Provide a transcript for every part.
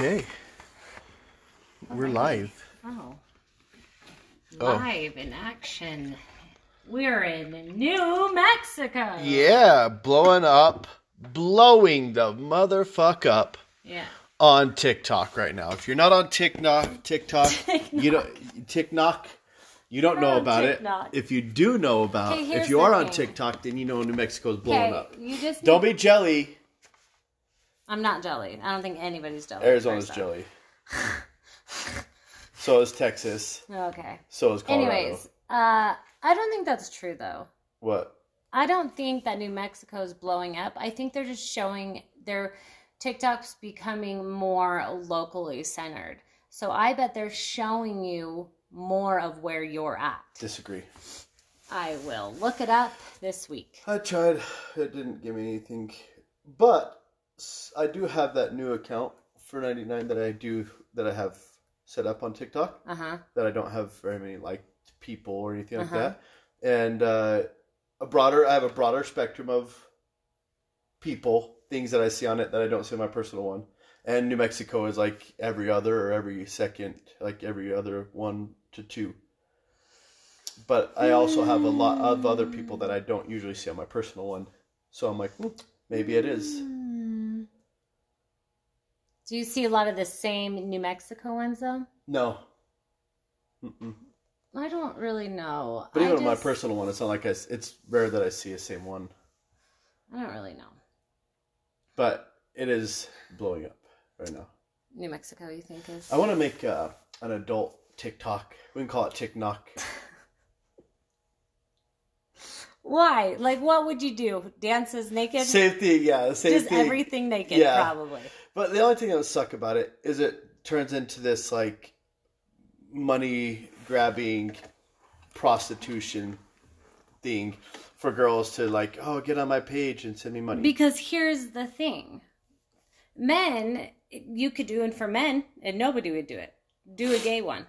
Okay. We're live. Oh. Oh. Live in action. We're in New Mexico. Yeah, blowing up, blowing the motherfuck up Yeah. on TikTok right now. If you're not on TikTok, TikTok, you don't TikTok, you don't know about TikTok. it. If you do know about, if you are on. TikTok, then you know New Mexico is blowing Okay, up. you just Don't be jelly. I'm not jelly. I don't think anybody's jelly. Arizona's off. jelly. so is Texas. Okay. So is Colorado. Anyways, uh, I don't think that's true though. what? I don't think that New Mexico is blowing up. I think they're just showing their TikTok's becoming more locally centered. So I bet they're showing you more of where you're at. Disagree. I will look it up this week. I tried. It didn't give me anything. But I do have that new account for 99 that I do that I have set up on TikTok Uh huh. that I don't have very many like people or anything like Uh-huh. that. And uh, a broader I have a broader spectrum of people, things that I see on it that I don't see on my personal one. And New Mexico is like every other or every second, like every other one to two. But I also have a lot of other people that I don't usually see on my personal one. So I'm like, hmm, maybe it is. Do you see a lot of the same New Mexico ones though? No. Mm-mm. I don't really know. But even on my personal one, it's not like I, it's rare that I see the same one. I don't really know. But it is blowing up right now. New Mexico, you think is? I want to make uh, an adult TikTok. We can call it TikTok. Why? Like, what would you do? Dances naked? Same thing, yeah. Same Just thing. everything naked, Yeah. probably. But the only thing that would suck about it is it turns into this like money grabbing prostitution thing for girls to like, oh, get on my page and send me money. Because here's the thing men, you could do it for men, and nobody would do it. Do a gay one.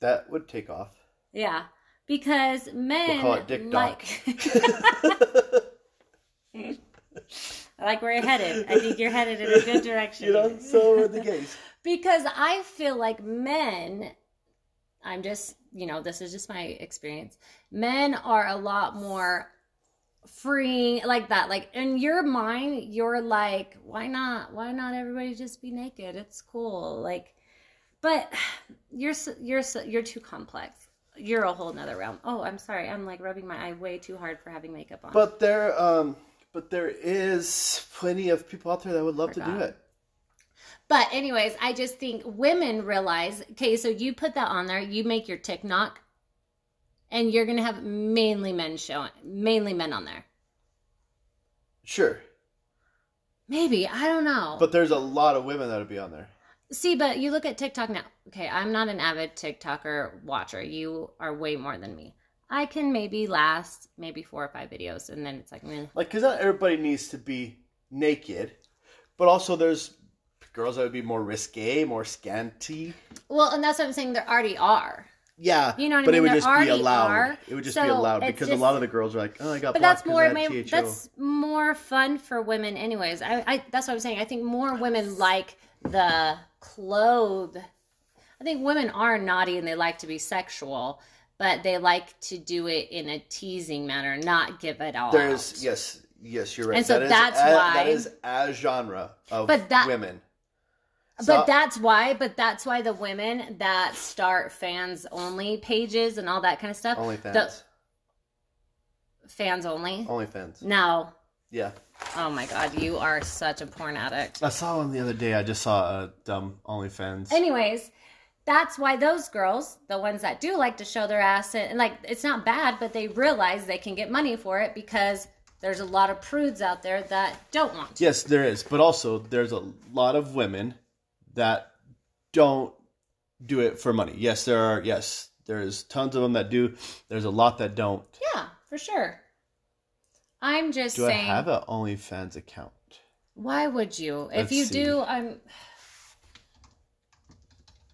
that would take off. Yeah. Because men We'll call it Dick like. I like where you're headed. I think you're headed in a good direction. you know, so the gays. because I feel like men, I'm just, you know, this is just my experience. Men are a lot more free like that. Like in your mind, you're like, why not? Why not everybody just be naked? It's cool. Like, but you're you're you're too complex. You're a whole nother realm. Oh, I'm sorry. I'm like rubbing my eye way too hard for having makeup on. But there, um, but there is plenty of people out there that would love to do it. But anyways, I just think women realize, okay, so you put that on there, you make your TikTok, and you're gonna have mainly men showing, mainly men on there. Sure, Maybe I don't know. but there's a lot of women that'll be on there. See, but you look at TikTok now. Okay, I'm not an avid TikToker watcher. You are way more than me. I can maybe last maybe four or five videos, and then it's like, meh. Like, because not everybody needs to be naked, but also there's girls that would be more risque, more scanty. well, and that's what I'm saying. There already are. Yeah, You know what I but mean? it would There just be allowed. are. It would just be allowed because a lot of the girls are like, "Oh, I got but that's more 'cause I maybe had THO." that's more fun for women anyways I, I that's what i'm saying i think more women like the clothes i think women are naughty and they like to be sexual but they like to do it in a teasing manner not give it all There's out. yes, yes, you're right. And so That that's a, why- that is a genre of But that- women. but So- that's why but that's why the women that start fans only pages and all that kind of stuff OnlyFans. the fans only Only fans. no Yeah, oh my god you are such a porn addict I saw one the other day. I just saw a dumb OnlyFans. anyways that's why those girls the ones that do like to show their ass and, and like it's not bad but they realize they can get money for it because there's a lot of prudes out there that don't want to Yes, there is, but also there's a lot of women that don't do it for money. Yes, there are. Yes, there's tons of them that do. There's a lot that don't. yeah for sure i'm just Do I have an OnlyFans account? why would you if Let's you see. do i'm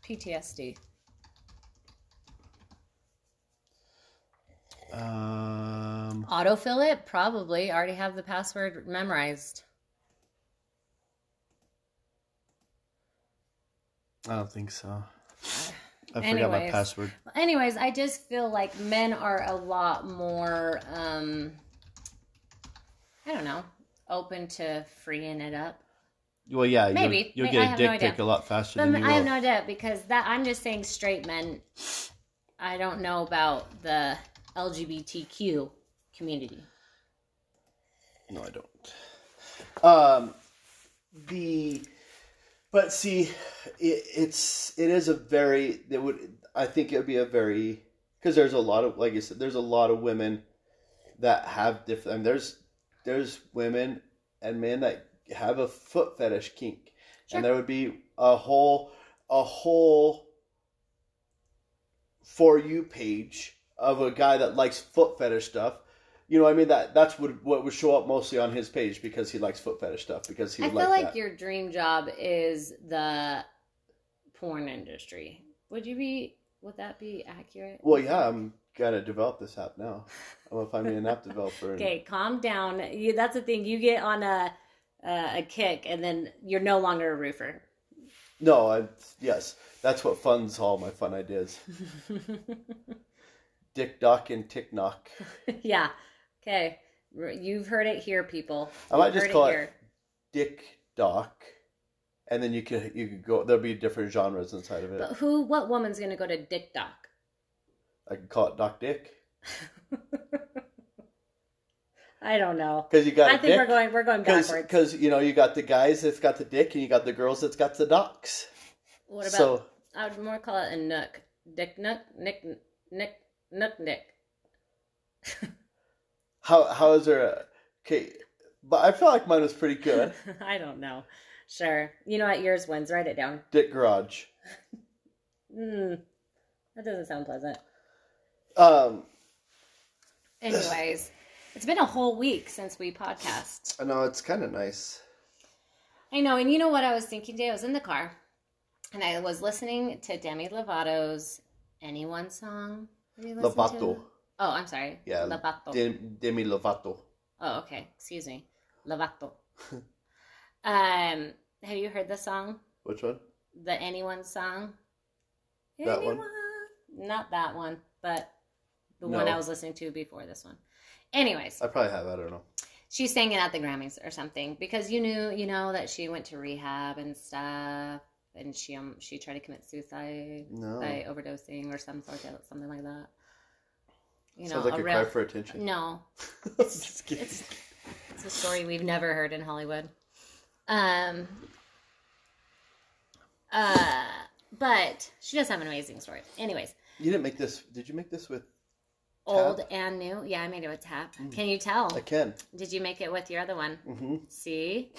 ptsd Um, autofill it probably I already have the password memorized I don't think so. I forgot my Anyways. password. Anyways, I just feel like men are a lot more, um, I don't know, open to freeing it up. Well, yeah, Maybe. you'll, you'll get I a have dick no pic a lot faster But than you I have will. no doubt because that I'm just saying straight men. I don't know about the LGBTQ community. No, I don't. Um, the, but see, it, it's it is a very it would I think it would be a very because there's a lot of like you said there's a lot of women that have different. And there's there's women and men that have a foot fetish kink, Sure. and there would be a whole a whole for you page of a guy that likes foot fetish stuff. You know, what I mean that that's what what would show up mostly on his page because he likes foot fetish stuff because he I feel like, like your dream job is the porn industry. Would you be? Would that be accurate? Well, yeah, I'm gonna develop this app now. I'm gonna find me an app developer. And, Okay, calm down. You, that's the thing. You get on a uh, a kick, and then you're no longer a roofer. No, I yes, that's what funds all my fun ideas. Dick Doc and Tick Knock. yeah. Okay. You've heard it here, people. I might You've just call it Dick Doc, and then you could you could go. There'll be different genres inside of it. But who? What woman's gonna go to Dick Doc? I could call it Doc Dick I don't know. because you got. I think dick, we're going. We're going backwards. because you know you got the guys that's got the dick and you got the girls that's got the docs. What about? so I would more call it a nook. Dick nook. Nick. Nick. Nook. Nick. how how is there a okay? But I feel like mine was pretty good. I don't know. Sure. You know what? Yours wins. Write it down. Dick Garage. Hmm. That doesn't sound pleasant. Um, Anyways, it's been a whole week since we podcast. I know it's kind of nice. I know, and you know what I was thinking today? I was in the car and I was listening to Demi Lovato's Anyone song. Listened to Lovato. Oh, I'm sorry. Yeah, Lovato. Dem- Demi Lovato. oh, okay. Excuse me. Lovato. um, have you heard the song? Which one? The Anyone song? That one? Not that one, but the No. one I was listening to before this one. Anyways, I probably have. I don't know. she sang it at the Grammys or something because you knew, you know, that she went to rehab and stuff, and she um she tried to commit suicide No. by overdosing or some sort of something like that. You know, Sounds like a, a cry for attention. no, Just it's it's a story we've never heard in Hollywood. Um. Uh, but she does have an amazing story. Anyways, You didn't make this. Did you make this with? Old and new. Yeah, I made it with tap. Can you tell? Mm. I can. Did you make it with your other one? hmm See,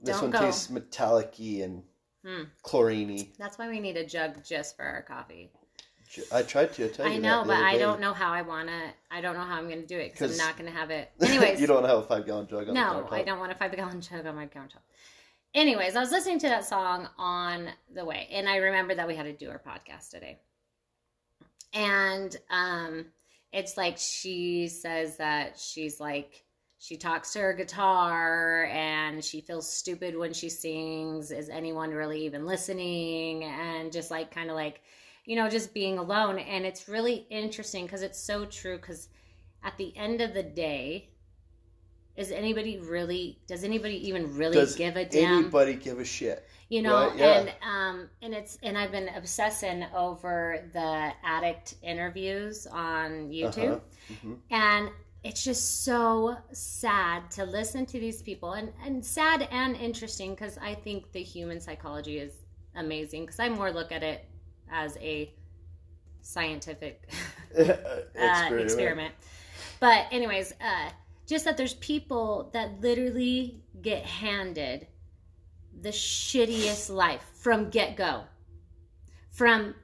This Don't one go. tastes metallic-y and Hmm. chlorine that's why we need a jug just for our coffee. I tried to tell you. I know, but I day. don't know how I want to. I don't know how I'm going to do it because I'm not going to have it. Anyways, you don't have a five-gallon jug on No. I don't want a five gallon jug on my countertop. Anyways, I was listening to that song on the way, and I remember that we had to do our podcast today. And um, it's like she says that she's like she talks to her guitar and she feels stupid when she sings. Is anyone really even listening? And just like kind of like you know just being alone. And it's really interesting because it's so true. Because at the end of the day, is anybody really does anybody even really Does give a damn Does anybody give a shit? you know Right, yeah. and um and it's and i've been obsessing over the addict interviews on youtube Uh-huh. Mhm. and it's just so sad to listen to these people and and sad and interesting because i think the human psychology is amazing because i more look at it as a scientific uh, experiment. But anyways, uh, just that there's people that literally get handed the shittiest life from get go, from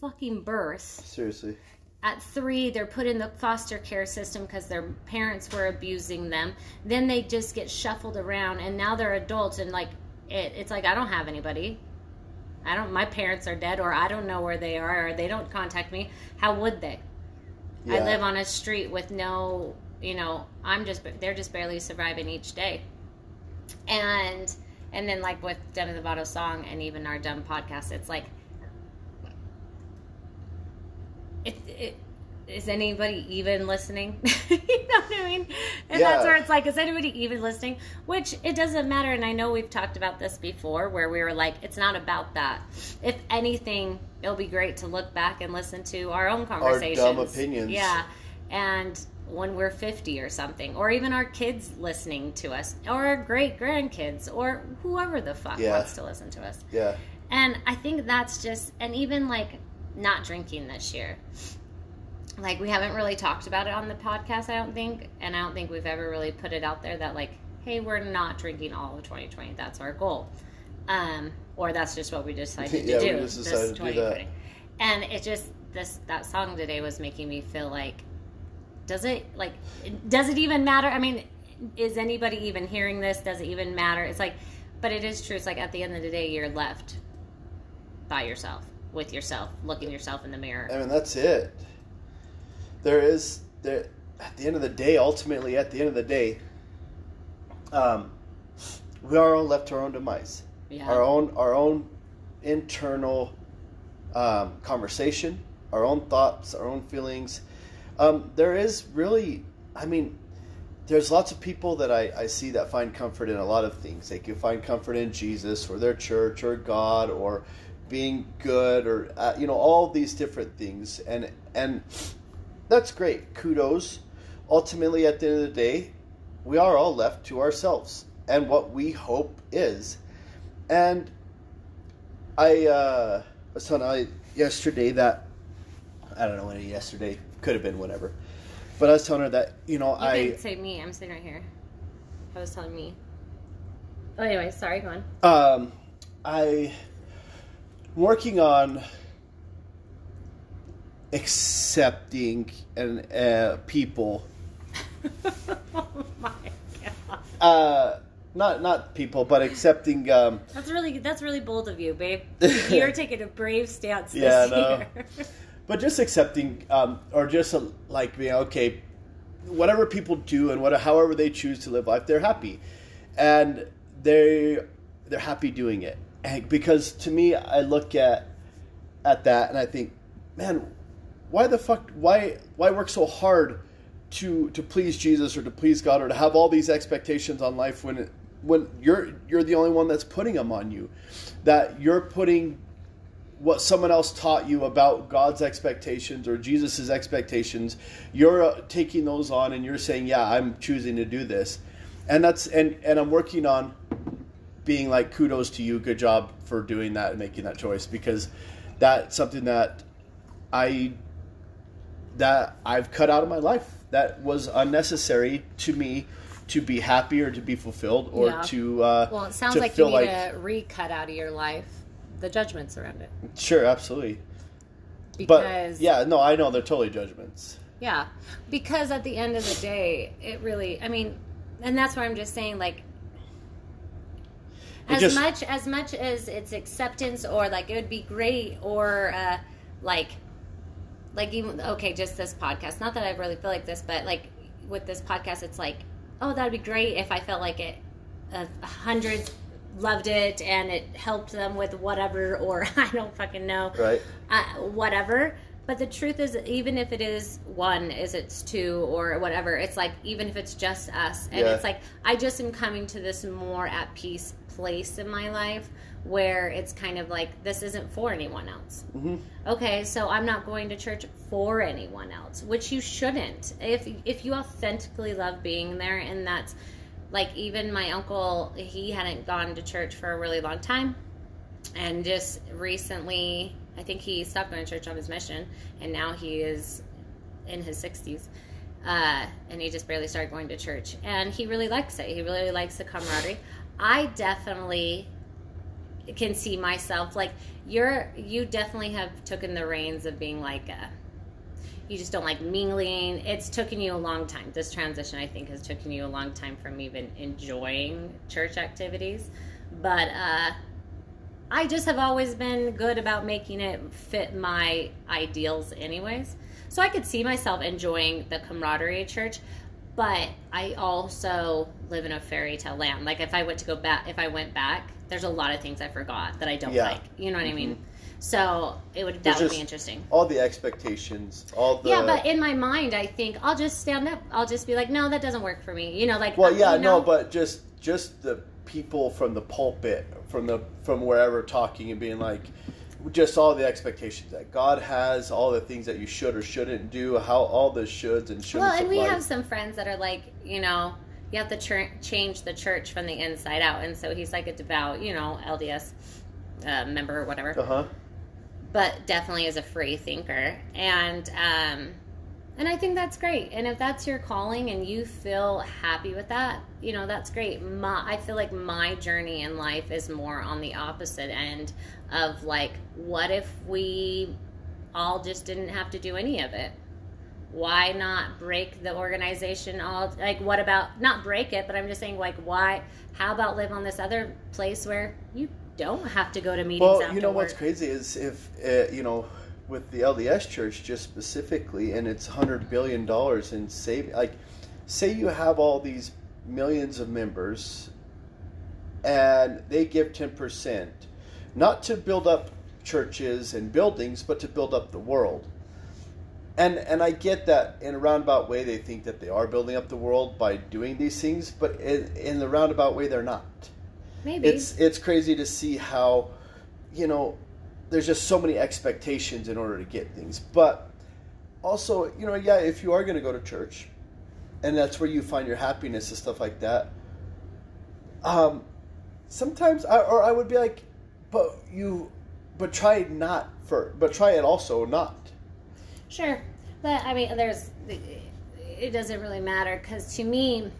fucking birth. Seriously. At three, they're put in the foster care system because their parents were abusing them. Then they just get shuffled around, and now they're adults, and like it, it's like I don't have anybody. I don't. My parents are dead, or I don't know where they are, or they don't contact me. How would they? I live on a street with no, you know, I'm just they're just barely surviving each day. And And then like with Demi Lovato song and even our dumb podcast, it's like it, it is anybody even listening? you know what I mean? And Yeah. that's where it's like, is anybody even listening? Which it doesn't matter. And I know we've talked about this before where we were like, it's not about that. If anything, it'll be great to look back and listen to our own conversations. Our dumb opinions. Yeah. And when we're 50 or something, or even our kids listening to us, or our great grandkids, or whoever the fuck Yeah. wants to listen to us. Yeah. And I think that's just, and even like not drinking this year. Like, we haven't really talked about it on the podcast, I don't think. And I don't think we've ever really put it out there that, like, hey, we're not drinking all of 2020. That's our goal. Um, or that's just what we decided Yeah, to we do. just this decided to do that. 2020. And it just, this, that song today was making me feel like, does it, like, does it even matter? I mean, is anybody even hearing this? Does it even matter? It's like, but it is true. It's like at the end of the day, you're left by yourself, with yourself, looking yourself in the mirror. I mean, that's it. There is there at the end of the day. Ultimately, at the end of the day, um, we are all left to our own demise. Yeah. Our own our own internal um, conversation, our own thoughts, our own feelings. Um, there is really, I mean, there's lots of people that I, I see that find comfort in a lot of things. They can find comfort in Jesus or their church or God or being good or uh, you know all these different things. And and that's great. Kudos. Ultimately at the end of the day we are all left to ourselves and what we hope is. And i uh was telling I yesterday that i don't know when yesterday could have been whatever. but i was telling her that you know You i didn't say me. I'm sitting right here. I was telling me. Oh, anyway, sorry. Go on. Um, I working on accepting and uh, people. oh my god, Uh, not not people, but accepting. Um, that's really that's really bold of you, babe. You're taking a brave stance this Yeah, I know. year. but just accepting, um, or just uh, like being okay. Whatever people do and what, however they choose to live life, they're happy, and they they're happy doing it. And because to me, I look at at that and I think, man, why the fuck? Why why work so hard to to please Jesus or to please God or to have all these expectations on life when it, when you're you're the only one that's putting them on you, that you're putting what someone else taught you about God's expectations or Jesus's expectations, you're uh, taking those on and you're saying, "Yeah, I'm choosing to do this," and that's and and I'm working on being like, "Kudos to you, good job for doing that and making that choice," because that's something that I that I've cut out of my life that was unnecessary to me to be happy or to be fulfilled or Yeah. to uh, well, it sounds like you need like to recut out of your life the judgments around it sure, absolutely. because But yeah, no, I know they're totally judgments. Yeah, because at the end of the day, it really, I mean, and that's why I'm just saying, like, It as just- much as much as it's acceptance or like it would be great or uh, like, like even okay, just this podcast. Not that I really feel like this, but like with this podcast, it's like, oh, that'd be great if I felt like it, uh, hundreds loved it and it helped them with whatever, or I don't fucking know Right. uh, whatever. But the truth is, even if it is one, is it's two or whatever, it's like even if it's just us, and Yeah. it's like I just am coming to this more at peace place in my life where it's kind of like this isn't for anyone else. hmm Okay, so I'm not going to church for anyone else, which you shouldn't. If if you authentically love being there, and that's like even my uncle, he hadn't gone to church for a really long time, and just recently, I think he stopped going to church on his mission, and now he is in his 60s. Uh, and he just barely started going to church, and he really likes it. He really likes the camaraderie. I definitely can see myself like you're you definitely have taken the reins of being like uh you just don't like mingling it's taken you a long time this transition i think has taken you a long time from even enjoying church activities but uh i just have always been good about making it fit my ideals anyways so i could see myself enjoying the camaraderie at church but I also live in a fairy tale land. Like if I went to go back, if I went back, there's a lot of things I forgot that I don't Yeah. like. You know what I mean? So it would that would be interesting. All the expectations, all the yeah, but in my mind, I think I'll just stand up. I'll just be like, no, that doesn't work for me. You know, like Well, yeah, you know? no, but just just the people from the pulpit, from the from wherever talking and being like, just all the expectations that God has, all the things that you should or shouldn't do, how all the shoulds and shoulds. Well, and we life. have some friends that are like, you know, you have to ch- change the church from the inside out, and so he's like a devout, you know, LDS uh, member or whatever, Uh huh. But definitely is a free thinker, and um, and I think that's great. And if that's your calling and you feel happy with that, you know, that's great. My, I feel like my journey in life is more on the opposite end of like, what if we all just didn't have to do any of it? why not break the organization all like what about not break it but i'm just saying like why how about live on this other place where you don't have to go to meetings Well, after you know what's crazy is if uh, you know with the LDS Church just specifically, and it's hundred billion dollars in save. Like, say you have all these millions of members, and they give ten percent, not to build up churches and buildings, but to build up the world. And and I get that in a roundabout way they think that they are building up the world by doing these things, but in, in the roundabout way they're not maybe. It's it's crazy to see how you know there's just so many expectations in order to get things. But also you know yeah if you are going to go to church and that's where you find your happiness and stuff like that um sometimes I, or i would be like but you but try not for but try it also not. Sure. But i mean there's it doesn't really matter because to me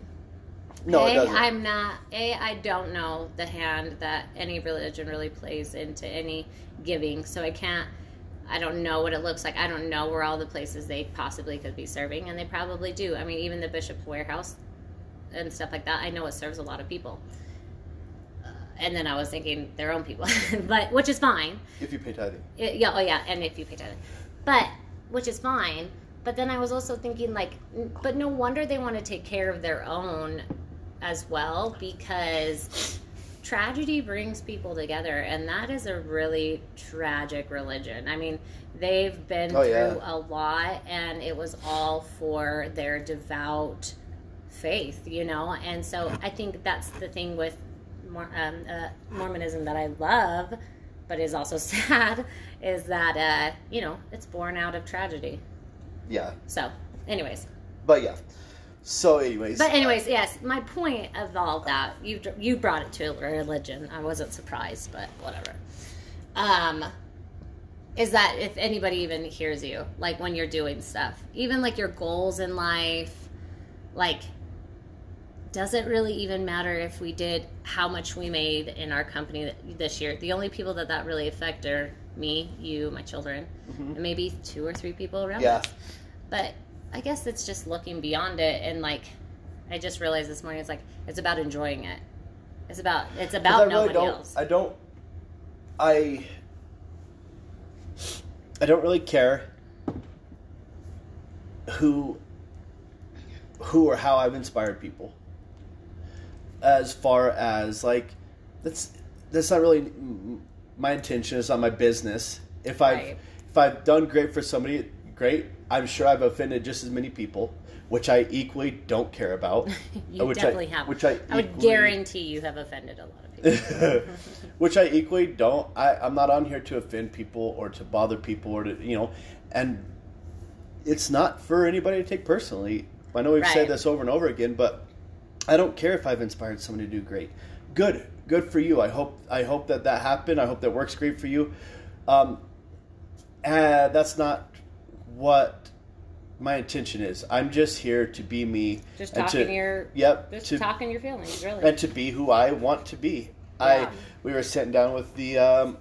no it doesn't I'm not. A, I don't know the hand that any religion really plays into any giving, so I can't. I don't know what it looks like. I don't know where all the places they possibly could be serving, and they probably do. I mean, even the Bishop's Warehouse and stuff like that. I know it serves a lot of people. Uh, and then I was thinking their own people, but which is fine. if you pay tithing It- yeah, oh yeah, and if you pay attention, but which is fine. But then I was also thinking like, but no wonder they want to take care of their own as well because tragedy brings people together, and that is a really tragic religion. I mean, they've been Oh, through yeah. a lot, and it was all for their devout faith, you know. And so I think that's the thing with Mor- um, uh, Mormonism that I love, but is also sad, is that uh, you know it's born out of tragedy. yeah So, anyways, but yeah so anyways but anyways, yes, my point of all that you you brought it to a religion. I wasn't surprised, but whatever. Um, is that if anybody even hears you, like when you're doing stuff, even like your goals in life, like does it really even matter if we did how much we made in our company this year? The only people that that really affect are me, you, my children, and maybe two or three people around Yeah. us. But I guess it's just looking beyond it and like I just realized this morning it's like it's about enjoying it. It's about it's about I really nobody don't, else. I don't. I. I don't really care who, who or how I've inspired people. As far as like, that's that's not really my intention. It's not my business. If I've Right. if I've done great for somebody, great. I'm sure I've offended just as many people, which I equally don't care about. you which definitely I, have. Which I, I would guarantee you have offended a lot of people. which I equally don't. I, I'm not on here to offend people or to bother people or to you know, and it's not for anybody to take personally. I know we've Right. said this over and over again, but I don't care if I've inspired somebody to do great. Good, good for you. I hope I hope that that happened. I hope that works great for you. Um, and that's not what my intention is. I'm just here to be me. Just talking to, your yep just to talking your feelings, really. and to be who I want to be. Yeah. I we were sitting down with the um,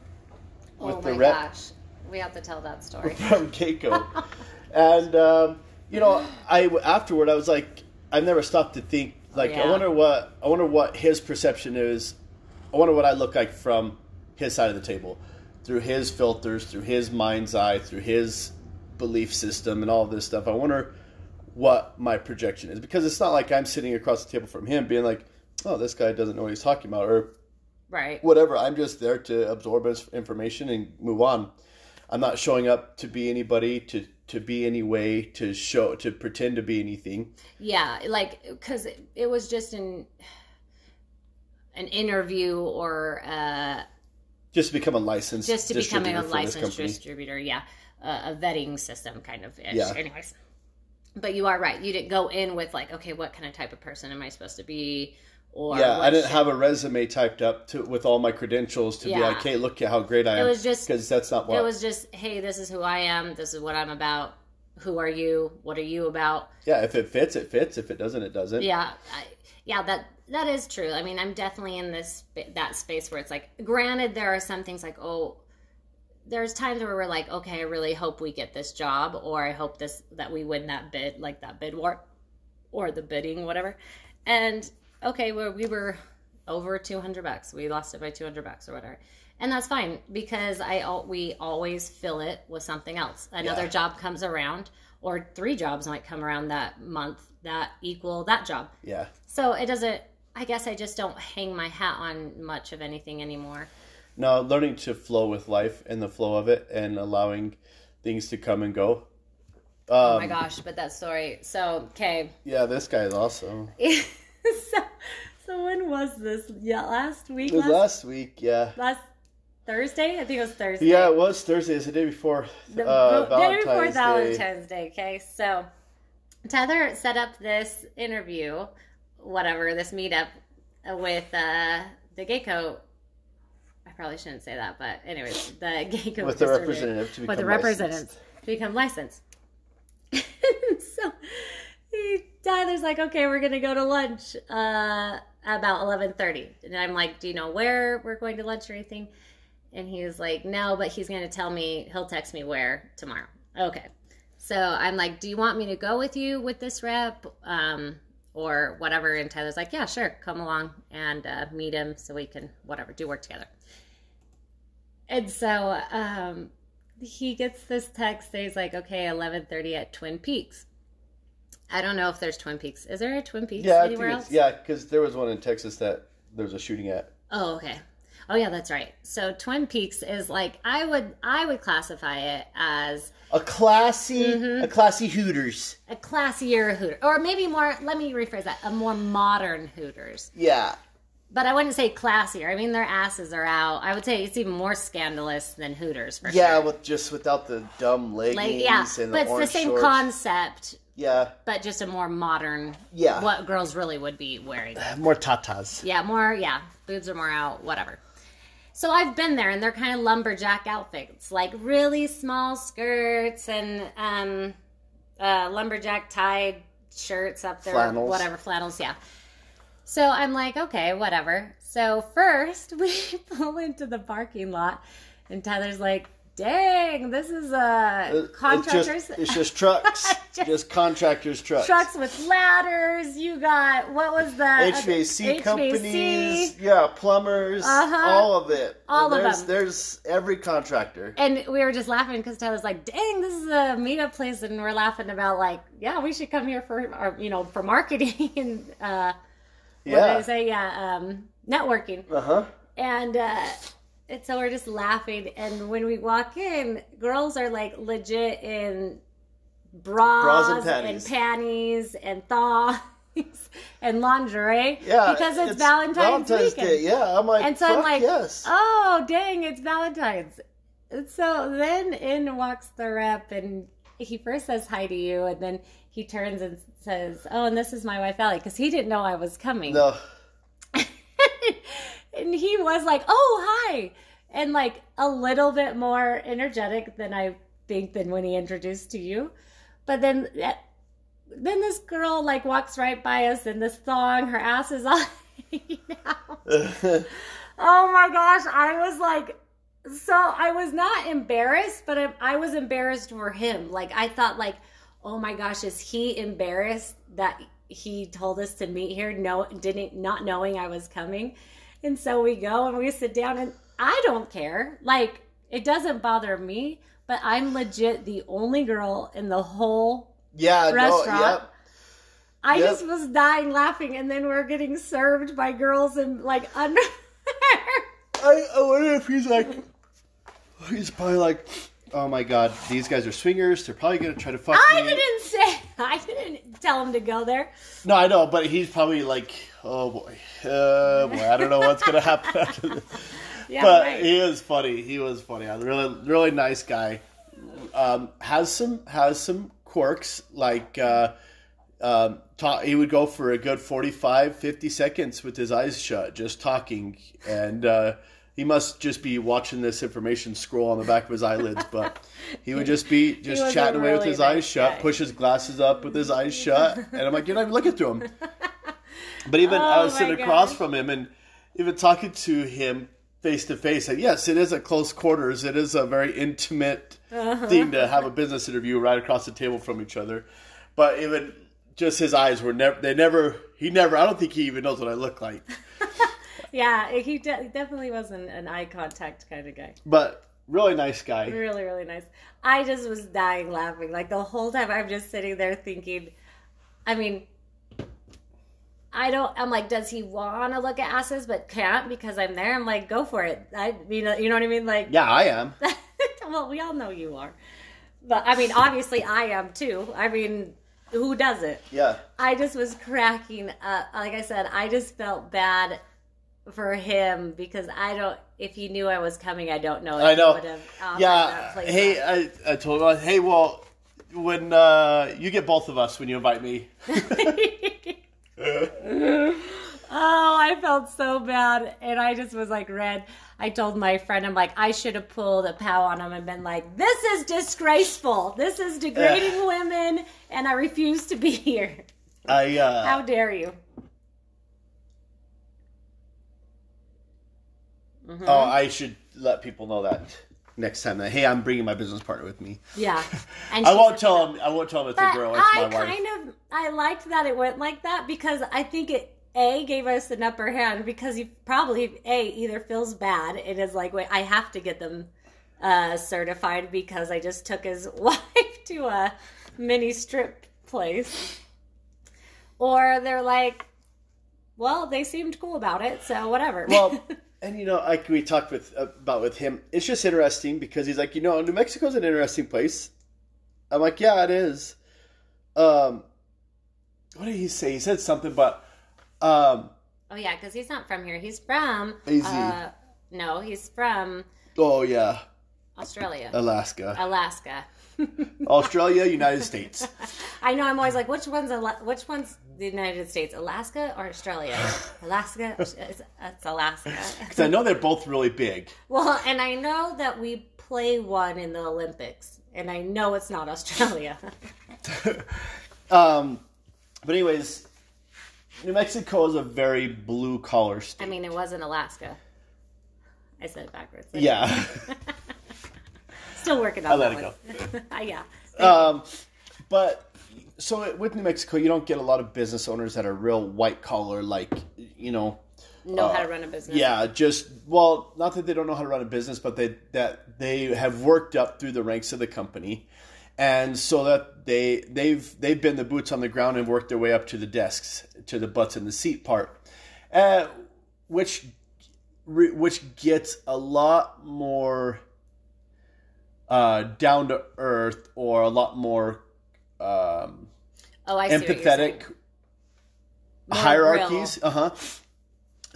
with oh the my rep gosh. We have to tell that story. from Keiko, and um, you know, I afterward I was like, I've never stopped to think like, I Yeah. wonder what I wonder what his perception is. I wonder what I look like from his side of the table, through his filters, through his mind's eye, through his belief system, and all this stuff. I wonder what my projection is because it's not like I'm sitting across the table from him being like, oh, this guy doesn't know what he's talking about or Right. whatever. I'm just there to absorb his information and move on. I'm not showing up to be anybody, to to be any way, to show, to pretend to be anything. Yeah, like because it, it was just an an interview or uh, Just to become a licensed, just to becoming a licensed distributor. Yeah, uh, a vetting system kind of. Ish. Yeah. Anyways, but you are right. You didn't go in with like, okay, what kind of type of person am I supposed to be? Or yeah, I didn't should- have a resume typed up to with all my credentials to be like, hey, look at how great I It am. was just- because that's not what. It was just, hey, this is who I am. This is what I'm about. Who are you? What are you about? yeah, if it fits, it fits. If it doesn't, it doesn't. Yeah, I, yeah, that that is true. I mean, I'm definitely in this that space where it's like, granted, there are some things like, oh, there's times where we're like, okay, I really hope we get this job, or I hope this that we win that bid, like that bid war, or the bidding, whatever. And okay, well, we were over 200 bucks. We lost it by 200 bucks or whatever. And that's fine because I we always fill it with something else. Another Yeah. job comes around or three jobs might come around that month that equal that job. Yeah. So it doesn't I guess I just don't hang my hat on much of anything anymore. No, learning to flow with life and the flow of it, and allowing things to come and go. Um, Oh my gosh, but that story. So, okay. Yeah, this guy is awesome. so so when was this? Yeah, last week It was last, last week. Yeah. last Thursday? I think it was Thursday. Yeah, it was Thursday. It's the day before the uh, the day before Valentine's Day. Day. Okay, so Tether set up this interview, whatever this meetup with uh, the Geico. I probably shouldn't say that, but anyways, the Geico With the representative to become with the licensed. representatives to become licensed. so he, Tyler's like, okay, we're gonna go to lunch uh, about eleven thirty, and I'm like, do you know where we're going to lunch or anything? And he was like, no, but he's gonna tell me. He'll text me where tomorrow. Okay. So I'm like, do you want me to go with you with this rep? Um, or whatever. And Tyler's like, yeah, sure, come along and uh, meet him so we can whatever do work together. And so um, he gets this text. That he's like, okay, eleven thirty at Twin Peaks. I don't know if there's Twin Peaks. Is there a Twin Peaks Yeah, anywhere else? yeah, because there was one in Texas that there was a shooting at. Oh, okay. Oh yeah, that's right. So Twin Peaks is like I would I would classify it as A classy, Mm-hmm. a classy Hooters. a classier Hooters, or maybe more. Let me rephrase that: a more modern Hooters. Yeah, But I wouldn't say classier. I mean, their asses are out. I would say it's even more scandalous than Hooters for yeah, sure. with just without the dumb leggings Like yeah, and the but it's the same shorts. concept, Yeah, but just a more modern. Yeah. What girls really would be wearing. more tatas. Yeah, more, yeah. Boobs are more out, whatever. So I've been there and they're kind of lumberjack outfits, like really small skirts and um, uh, lumberjack tied shirts up there, Flannels. whatever, flannels, yeah. So I'm like, okay, whatever. So first we pull into the parking lot and Tyler's like, dang, this is uh, contractors. It's just, it's just trucks, Just- just, contractors' trucks. Trucks with ladders. You got what was the HVAC, companies, yeah, plumbers, Uh-huh. all of it. All of there's, them. There's every contractor. And we were just laughing because Tyler's like, "Dang, this is a meetup place," and we're laughing about like, "Yeah, we should come here for, our, you know, for marketing and uh, what did I Yeah. say? Yeah, um, networking." Uh huh. And uh, and so we're just laughing. And when we walk in, girls are like legit in bras, Bras and and panties. panties and thongs and lingerie Yeah. because it's, Valentine's, weekend. Day. Yeah, I'm like, And so I'm like, yes. oh, dang, it's Valentine's. And so then in walks the rep, and he first says hi to you, and then he turns and says, oh, and this is my wife, Allie, because he didn't know I was coming. no, and he was like, oh, hi. And like a little bit more energetic than I think than when he introduced to you. But then eh, then this girl like walks right by us in this thong, her ass is all hanging out. Oh my gosh, I was like, so I was not embarrassed, but I, I was embarrassed for him. Like I thought, like, oh my gosh, is he embarrassed that he told us to meet here? No, didn't not knowing I was coming, and so we go and we sit down, and I don't care. Like it doesn't bother me, but I'm legit the only girl in the whole Yeah, no, Restaurant. I Yep. just was dying laughing, and then we're getting served by girls in like under. I, I wonder if he's like, he's probably like, oh my god, these guys are swingers. They're probably gonna try to fuck I me. didn't say. I didn't tell him to go there. No, I know, but he's probably like, oh boy, oh boy, I don't know what's gonna happen after this. Yeah, but right. he is funny. He was funny. A really, really nice guy. Um, has some has some quirks like uh, um, ta he would go for a good 45, 50 seconds with his eyes shut, just talking, and uh, he must just be watching this information scroll on the back of his eyelids. But he would just be just was chatting away with his nice eyes shut, guy. push his glasses up with his eyes shut, and I'm like, you're not even looking through him. But even I Oh was my sitting across from him and even talking to him face to face. And yes, it is a close quarters. It is a very intimate Uh-huh. thing to have a business interview right across the table from each other. But even just his eyes were never. They never. He never. I don't think he even knows what I look like. Yeah, he de- definitely wasn't an eye contact kind of guy. But really nice guy. Really, really nice. I just was dying laughing. Like the whole time I'm just sitting there thinking, I mean, I don't, I'm like, does he want to look at asses but can't because I'm there? I'm like, go for it. I, you know, you know what I mean? Like, Yeah, I am. well, we all know you are. But I mean, obviously I am too. I mean, who doesn't? Yeah. I just was cracking up. Like I said, I just felt bad for him because I don't. If he knew I was coming, I don't know. I know. Would have Yeah. Hey. I, I told him. Hey, well, when uh, you get both of us when you invite me. oh, I felt so bad, and I just was like red. I told my friend, I'm like, I should have pulled a pow on him and been like, "This is disgraceful. This is degrading women, and I refuse to be here. I uh, How dare you?" Oh, I should let people know that next time. That hey, I'm bringing my business partner with me. Yeah, and I won't tell him. I won't tell him it's a girl. It's I my wife. I kind of I liked that it went like that because I think it a gave us an upper hand because he probably a either feels bad and is like wait I have to get them uh, certified because I just took his wife to a mini strip place, or they're like, well they seemed cool about it so whatever. well, and you know, like we talked with about with him, it's just interesting because he's like, you know, New Mexico's an interesting place. I'm like, yeah, it is. Um, what did he say? He said something, but um, oh yeah, because he's not from here. He's from he? uh, no, he's from oh yeah, Australia, Alaska, Alaska. Australia, United States. I know. I'm always like, which one's Ala- which one's the United States, Alaska or Australia? Alaska. It's, it's Alaska. Because I know they're both really big. Well, and I know that we play one in the Olympics, and I know it's not Australia. Um, but anyways, New Mexico is a very blue collar state. I mean, it wasn't Alaska. I said it backwards. yeah. Still working on I let it one. Uh, yeah. Um, but so with New Mexico, you don't get a lot of business owners that are real white collar, like you know. know uh, how to run a business. Yeah, just well, not that they don't know how to run a business, but they that they have worked up through the ranks of the company, and so that they they've they've been the boots on the ground and worked their way up to the desks, to the butts in the seat part, uh, which re- which gets a lot more uh, down to earth or a lot more um, Oh, I see what you're saying. empathetic hierarchies. Uh huh.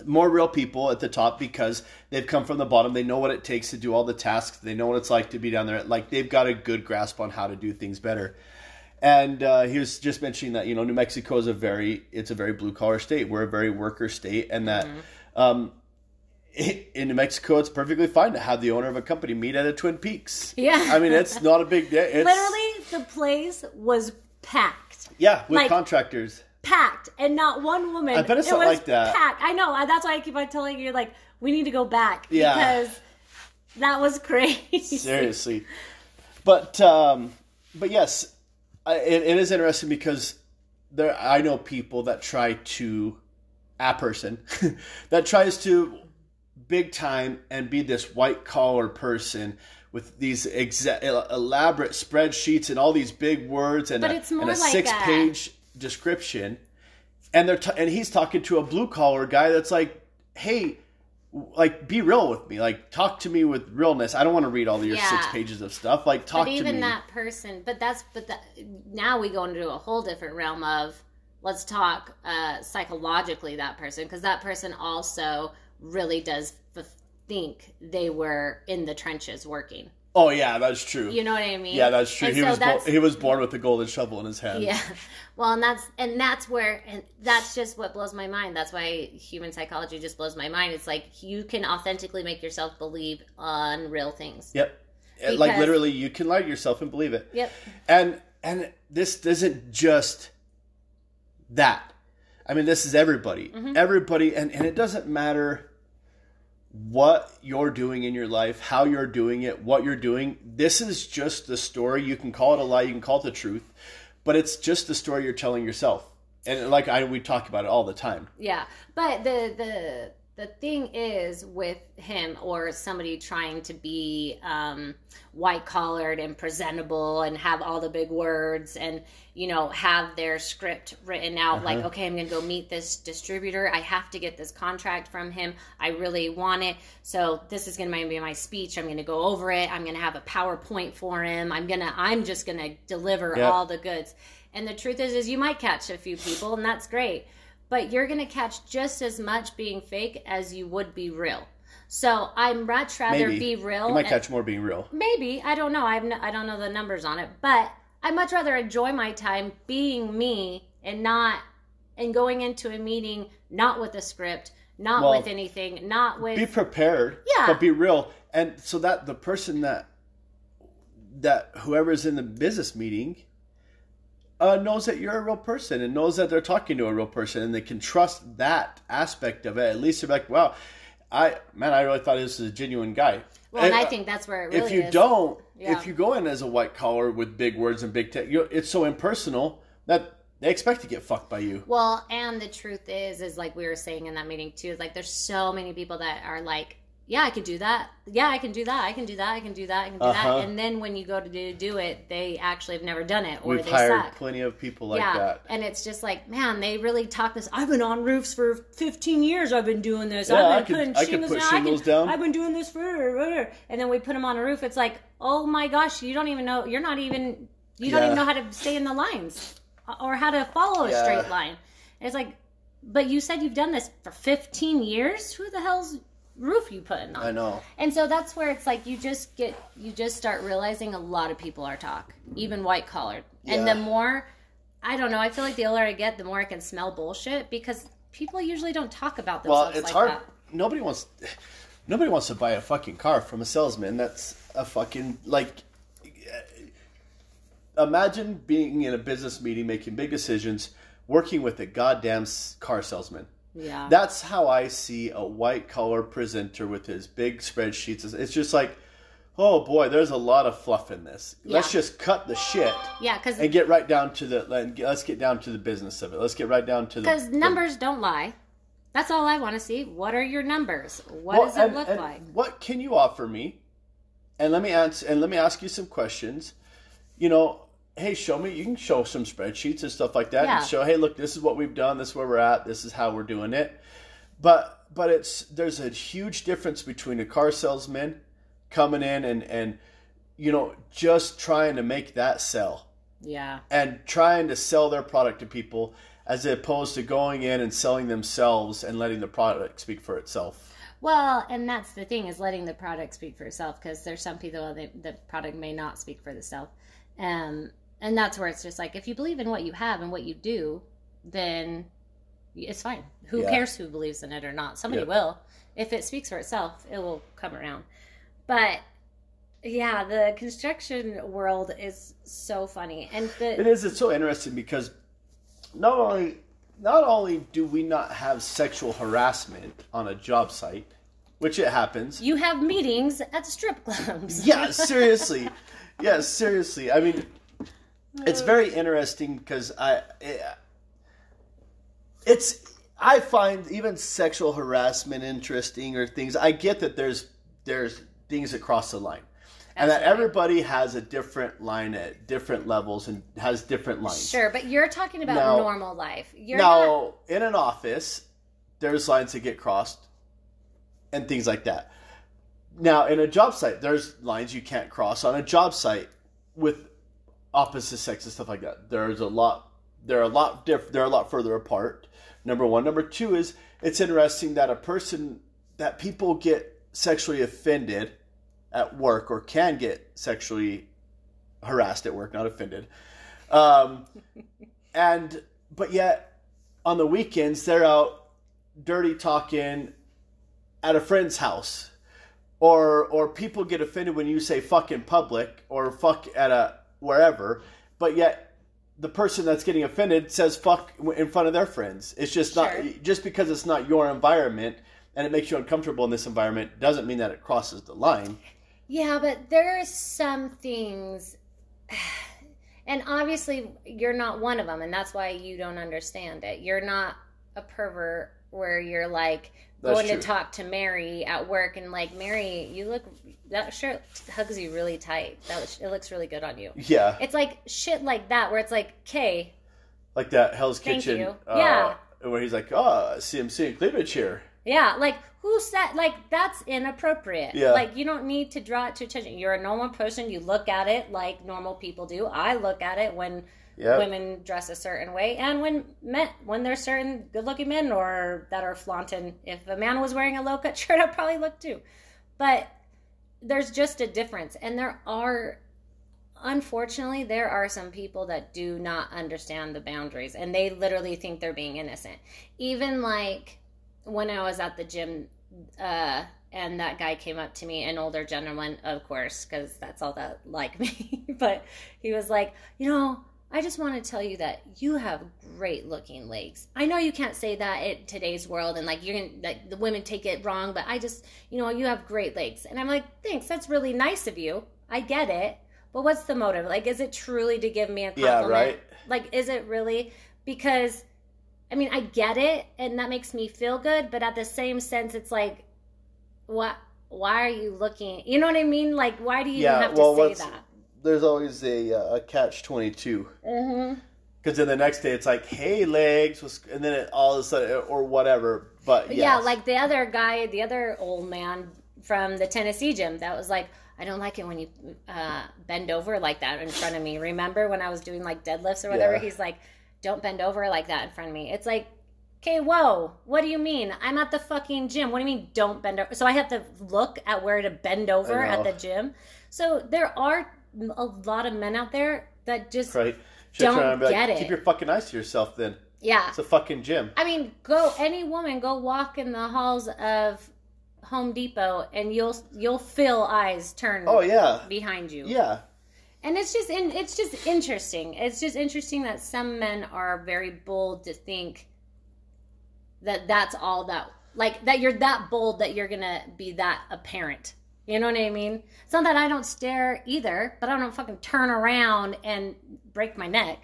More real people at the top because they've come from the bottom. They know what it takes to do all the tasks. They know what it's like to be down there. Like they've got a good grasp on how to do things better. And uh, he was just mentioning that you know New Mexico is a very it's a very blue collar state. We're a very worker state, and that Mm-hmm. um, in New Mexico it's perfectly fine to have the owner of a company meet at a Twin Peaks. Yeah. I mean it's not a big deal. It's, Literally, the place was packed. Yeah, with like- contractors. packed and not one woman. I bet it's it not was like that. Packed. I know. That's why I keep on telling you, like, we need to go back Yeah. because that was crazy. Seriously, but um, but yes, I, it, it is interesting because there I know people that try to a person that tries to big time and be this white collar person with these exa- elaborate spreadsheets and all these big words and But a, it's more and a like six a- page description. And they're t- and he's talking to a blue collar guy that's like hey like be real with me. Like talk to me with realness. I don't want to read all your Yeah. six pages of stuff. Like talk but to even that person but that's but that now we go into a whole different realm of let's talk uh psychologically that person because that person also really does f- think they were in the trenches working. Oh yeah that's true. You know what i mean? Yeah that's true. And he so was bo- he was born with a golden shovel in his hand. Yeah. Well and that's and that's where and that's just what blows my mind. That's why human psychology just blows my mind. It's like you can authentically make yourself believe on real things. Yep. Like literally you can lie to yourself and believe it. Yep. And and this isn't just that. I mean this is everybody. Mm-hmm. everybody and, and it doesn't matter what you're doing in your life how you're doing it what you're doing this is just the story. You can call it a lie you can call it the truth but it's just the story you're telling yourself. And like i we talk about it all the time. Yeah, but the the the thing is with him or somebody trying to be um, white collared and presentable and have all the big words and you know have their script written out like okay i'm gonna go meet this distributor. I have to get this contract from him. I really want it. So this is gonna be my speech. I'm gonna go over it. I'm gonna have a powerpoint for him. I'm gonna i'm just gonna deliver Yep. all the goods. And the truth is is you might catch a few people and that's great but you're going to catch just as much being fake as you would be real. So I'd much rather maybe be real. you might and- catch more being real maybe I don't know. I've no, I don't know the numbers on it, but I much rather enjoy my time being me and not and going into a meeting not with a script, not Well, with anything, not with be prepared Yeah. but be real and so that the person that that whoever's in the business meeting uh, knows that you're a real person and knows that they're talking to a real person and they can trust that aspect of it at least they're like wow i man i really thought this was a genuine guy well, and I uh, think that's where it really if you is. don't Yeah. if you go in as a white collar with big words and big tech you it's so impersonal that they expect to get fucked by you Well, and the truth is, is like we were saying in that meeting too, is like there's so many people that are like, yeah, I can do that. Yeah, I can do that. I can do that. I can do that. I can do Uh-huh. that. And then when you go to do, do it, they actually have never done it or we've they hired suck. plenty of people like yeah, that and it's just like, man, they really talk this. I've been on roofs for 15 years. I've been doing this. Yeah, I've I been could- putting I could shingles, put down. shingles can, down. I've been doing this for, and then we put them on a roof. It's like, oh my gosh, you don't even know. You're not even. You don't Yeah. even know how to stay in the lines or how to follow a straight line. And it's like, but you said you've done this for 15 years. Who the hell's roof you putting on? i know And so that's where it's like you just get you just start realizing a lot of people are talk, even white collared. And the more I don't know, I feel like the older I get, the more I can smell bullshit because people usually don't talk about well it's like hard that. nobody wants nobody wants to buy a fucking car from a salesman that's a fucking like imagine being in a business meeting making big decisions working with a goddamn car salesman Yeah. that's how i see a white collar presenter with his big spreadsheets It's- just like oh boy there's a lot of fluff in this let's just cut the shit yeah, cuz and get right down to the let- let's get down to the business of it let's get right down to the cuz the- numbers don't lie. That's all I want to see. What are your numbers? What Well, does it and- look and like? What can you offer me? And let me answer and let me ask you some questions. You know, hey, show me. You can show some spreadsheets and stuff like that, Yeah. and show, hey, look, this is what we've done. This is where we're at. This is how we're doing it. But but it's there's a huge difference between a car salesman coming in and and you know just trying to make that sell Yeah. and trying to sell their product to people as opposed to going in and selling themselves and letting the product speak for itself. Well, and that's the thing is letting the product speak for itself because there's some people that the product may not speak for itself, um, and that's where it's just like if you believe in what you have and what you do, then it's fine. Who Yeah. cares who believes in it or not? Somebody Yep. will. If it speaks for itself, it will come around. But yeah, the construction world is so funny, and the It is. It's so interesting because not only not only do we not have sexual harassment on a job site, which it happens. you have meetings at strip clubs. Yeah, seriously. yeah, seriously. I mean, it's very interesting because I it, it's I find even sexual harassment interesting or things. I get that there's there's things that cross the line. and that Absolutely. everybody has a different line at different levels and has different lines. Sure, but you're talking about Now- normal life. You're now, not. in an office, there's lines that get crossed and things like that. Now, in a job site, there's lines you can't cross on a job site with opposite sex and stuff like that. There's a lot. They're a lot diff- They're a lot further apart. Number one. Number two is it's interesting that a person that people get sexually offended at work or can get sexually harassed at work, not offended. Um, and but yet on the weekends they're out dirty talking at a friend's house or or people get offended when you say fuck in public or fuck at a wherever but yet the person that's getting offended says fuck in front of their friends it's just Sure. not just because it's not your environment and it makes you uncomfortable in this environment doesn't mean that it crosses the line Yeah, but there are some things, and obviously you're not one of them, and that's why you don't understand it. You're not a pervert where you're like That's going true. to talk to Mary at work and like Mary, you look that shirt hugs you really tight. That was, it looks really good on you. yeah It's like shit like that where it's like, okay, like that hell's Thank kitchen you. uh, Yeah. where he's like oh cmc and cleavage here Yeah, like who said like that's inappropriate. Yeah. Like you don't need to draw it to attention. You're a normal person. You look at it like normal people do. I look at it when yeah women dress a certain way and when men when there's certain good looking men or that are flaunting. If a man was wearing a low cut shirt, I'd probably look too. But there's just a difference. And there are unfortunately there are some people that do not understand the boundaries and they literally think they're being innocent. Even like when I was at the gym, uh, and that guy came up to me, an older gentleman, of course, because that's all that like me. but he was like, you know, I just want to tell you that you have great looking legs. I know you can't say that in today's world, and like you're gonna, like the women take it wrong, but I just, you know, you have great legs, and I'm like, thanks, that's really nice of you. I get it, but what's the motive? Like, is it truly to give me a compliment? Yeah, right. Like, is it really? Because I mean, I get it, and that makes me feel good, but at the same sense, it's like, what? Why are you looking? You know what I mean? Like, why do you Yeah, even have well, to say that? There's always a, uh, a catch 22 Mm-hmm. because then the next day it's like hey legs what's- and then it all of a sudden or whatever but Yeah, yes. like the other guy, the other old man from the Tennessee gym, that was like, I don't like it when you uh, bend over like that in front of me. Remember when I was doing like deadlifts or whatever? Yeah. He's like, don't bend over like that in front of me. It's like, okay, whoa, what do you mean? I'm at the fucking gym. What do you mean don't bend over? So I have to look at where to bend over at the gym. So there are a lot of men out there that just, right Should Don't try and be like, get it. keep your fucking eyes to yourself then yeah. it's a fucking gym I mean, go any woman go walk in the halls of Home Depot and you'll you'll feel eyes turn oh yeah behind you. yeah And it's just in, it's just interesting. It's just interesting that some men are very bold to think that that's all that like that you're that bold that you're to be that apparent. You know what I mean? It's not that I don't stare either, but I don't fucking turn around and break my neck.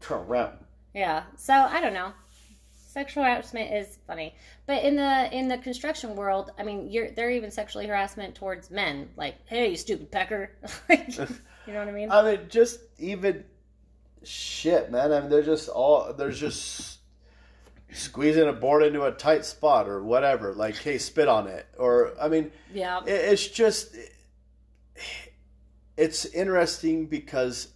turn around Yeah. So I don't know. Sexual harassment is funny, but in the in the construction world, I mean, you're they're even sexually harassment towards men, like, "Hey, you stupid pecker," Like, you know what I mean? i mean just even shit man i mean they're just all there's just squeezing a board into a tight spot or whatever like hey spit on it or i mean yeah. it- it's just it's interesting because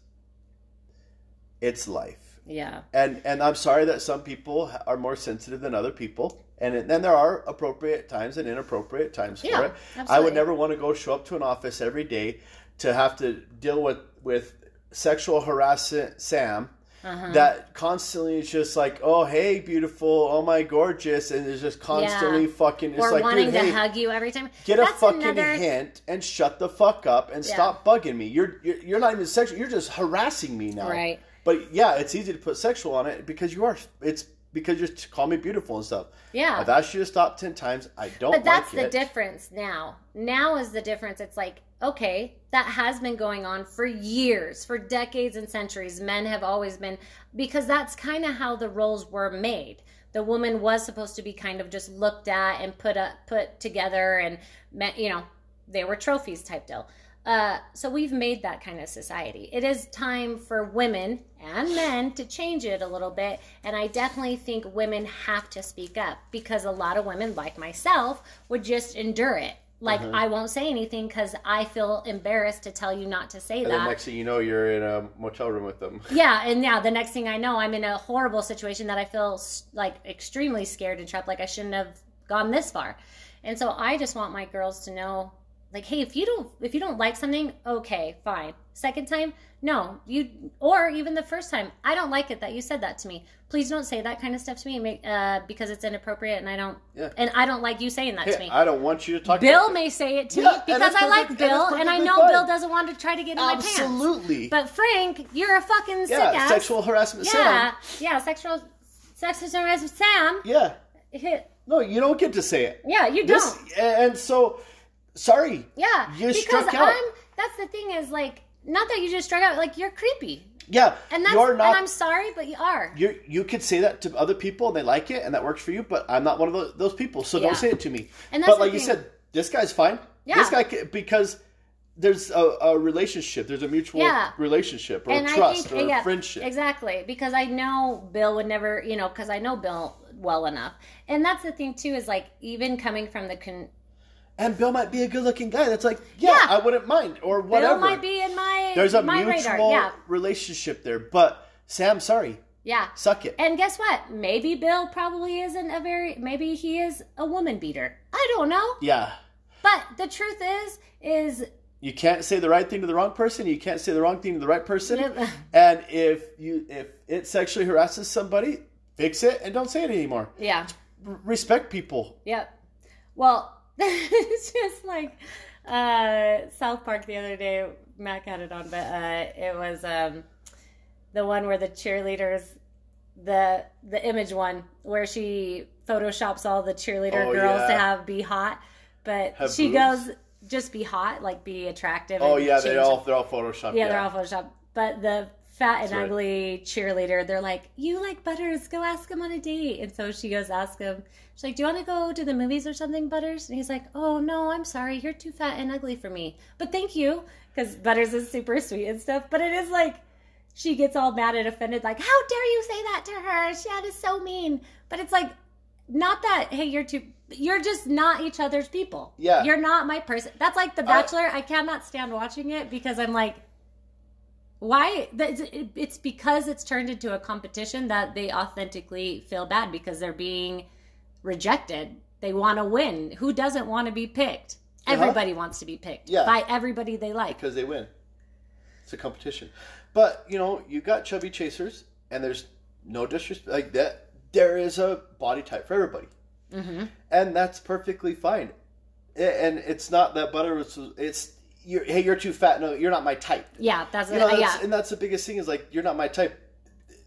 it's life yeah. and and i'm sorry that some people are more sensitive than other people and then there are appropriate times and inappropriate times for Yeah, it i would never want to go show up to an office every day to have to deal with with sexual harassment sam Uh-huh. that constantly is just like, oh hey, beautiful, oh my gorgeous, and is just constantly fucking. It's or like, wanting dude, to hey, hug you every time. Get a fucking another- hint and shut the fuck up and Yeah. stop bugging me. You're, you're you're not even sexual. You're just harassing me now. Right. But yeah, it's easy to put sexual on it because you are. It's because you just call me beautiful and stuff. Yeah. I've asked you to stop ten times. I don't. But that's like the it. difference now. Now is the difference. It's like, okay, that has been going on for years, for decades and centuries. Men have always been, because that's kind of how the roles were made. The woman was supposed to be kind of just looked at and put up, put together, and you know, they were trophies type deal. uh, so we've made that kind of society. It is time for women and men to change it a little bit, and I definitely think women have to speak up because a lot of women, like myself, would just endure it. Like Uh-huh. I won't say anything because I feel embarrassed to tell you not to say And that. next thing you know, you're in a motel room with them. Yeah, and yeah, the next thing I know, I'm in a horrible situation that I feel like extremely scared and trapped. Like I shouldn't have gone this far, and so I just want my girls to know, like, hey, if you don't, if you don't like something, okay, fine. Second time, no, you, or even the first time, I don't like it that you said that to me. Please don't say that kind of stuff to me, uh, because it's inappropriate, and I don't, Yeah. and I don't like you saying that to me. I don't want you to talk. To Bill may say it to Yeah, me because I like perfect- and Bill, that's and I know fine. Bill doesn't want to try to get in my pants. Absolutely. But Frank, you're a fucking sick yeah, ass. sexual harassment. Yeah, Sam. yeah, sexual, sexual harassment. Sam, Yeah. hit. No, you don't get to say it. Yeah, you don't. and so sorry. Yeah, you because struck out. I'm. That's the thing is like, not that you just struck out. Like you're creepy, Yeah, and that's. you're not. and I'm sorry, but you are. you you could say that to other people and they like it and that works for you, but I'm not one of those, those people, so Yeah. don't say it to me. And that's but the like you thing. said, this guy's fine. Yeah. This guy ca- because there's a, a relationship, there's a mutual Yeah. relationship or and trust or yeah, friendship. Exactly, because I know Bill would never, you know, because I know Bill well enough, and that's the thing too is like even coming from the con- And Bill might be a good-looking guy. That's like, yeah, Yeah. I wouldn't mind or whatever. Bill might be in my there's a my mutual radar. Yeah, relationship there, but Sam, sorry, yeah. suck it. And guess what? Maybe Bill probably isn't a very. Maybe he is a woman beater. I don't know. yeah. But the truth is, is You can't say the right thing to the wrong person. You can't say the wrong thing to the right person. And if you if it sexually harasses somebody, fix it and don't say it anymore. yeah, R- respect people. yep. Well, it's just like uh, South Park the other day. Mac had it on, but uh, it was um, the one where the cheerleaders, the the image one where she photoshops all the cheerleader Oh, girls to have be hot, but Have she boobs? goes just be hot, like be attractive. Oh and yeah, they all they're all photoshopped. Yeah, they're all photoshopped. But the fat and right. ugly cheerleader, they're like, "You like Butters? Go ask him on a date." And so she goes ask him. She's like, "Do you want to go to the movies or something, Butters?" And he's like, "Oh no, I'm sorry. You're too fat and ugly for me. But thank you, because Butters is super sweet and stuff. But it is like." She gets all mad and offended, like, "How dare you say that to her? She is so mean." But it's like, not that. Hey, you're too. You're just not each other's people. Yeah. You're not my person. That's like The Bachelor. I cannot stand watching it because I'm like, why? It's because it's turned into a competition that they authentically feel bad because they're being rejected. They want to win. Who doesn't want to be picked? Uh-huh. Everybody wants to be picked Yeah. by everybody they like. because they win. It's a competition. But you know, you got chubby chasers, and there's no disrespect like that. There is a body type for everybody, hmm and that's perfectly fine. And it's not that butter was. It's you're, hey, you're too fat. No, you're not my type. Yeah, that's, You know, that's, yeah. and that's the biggest thing is like you're not my type.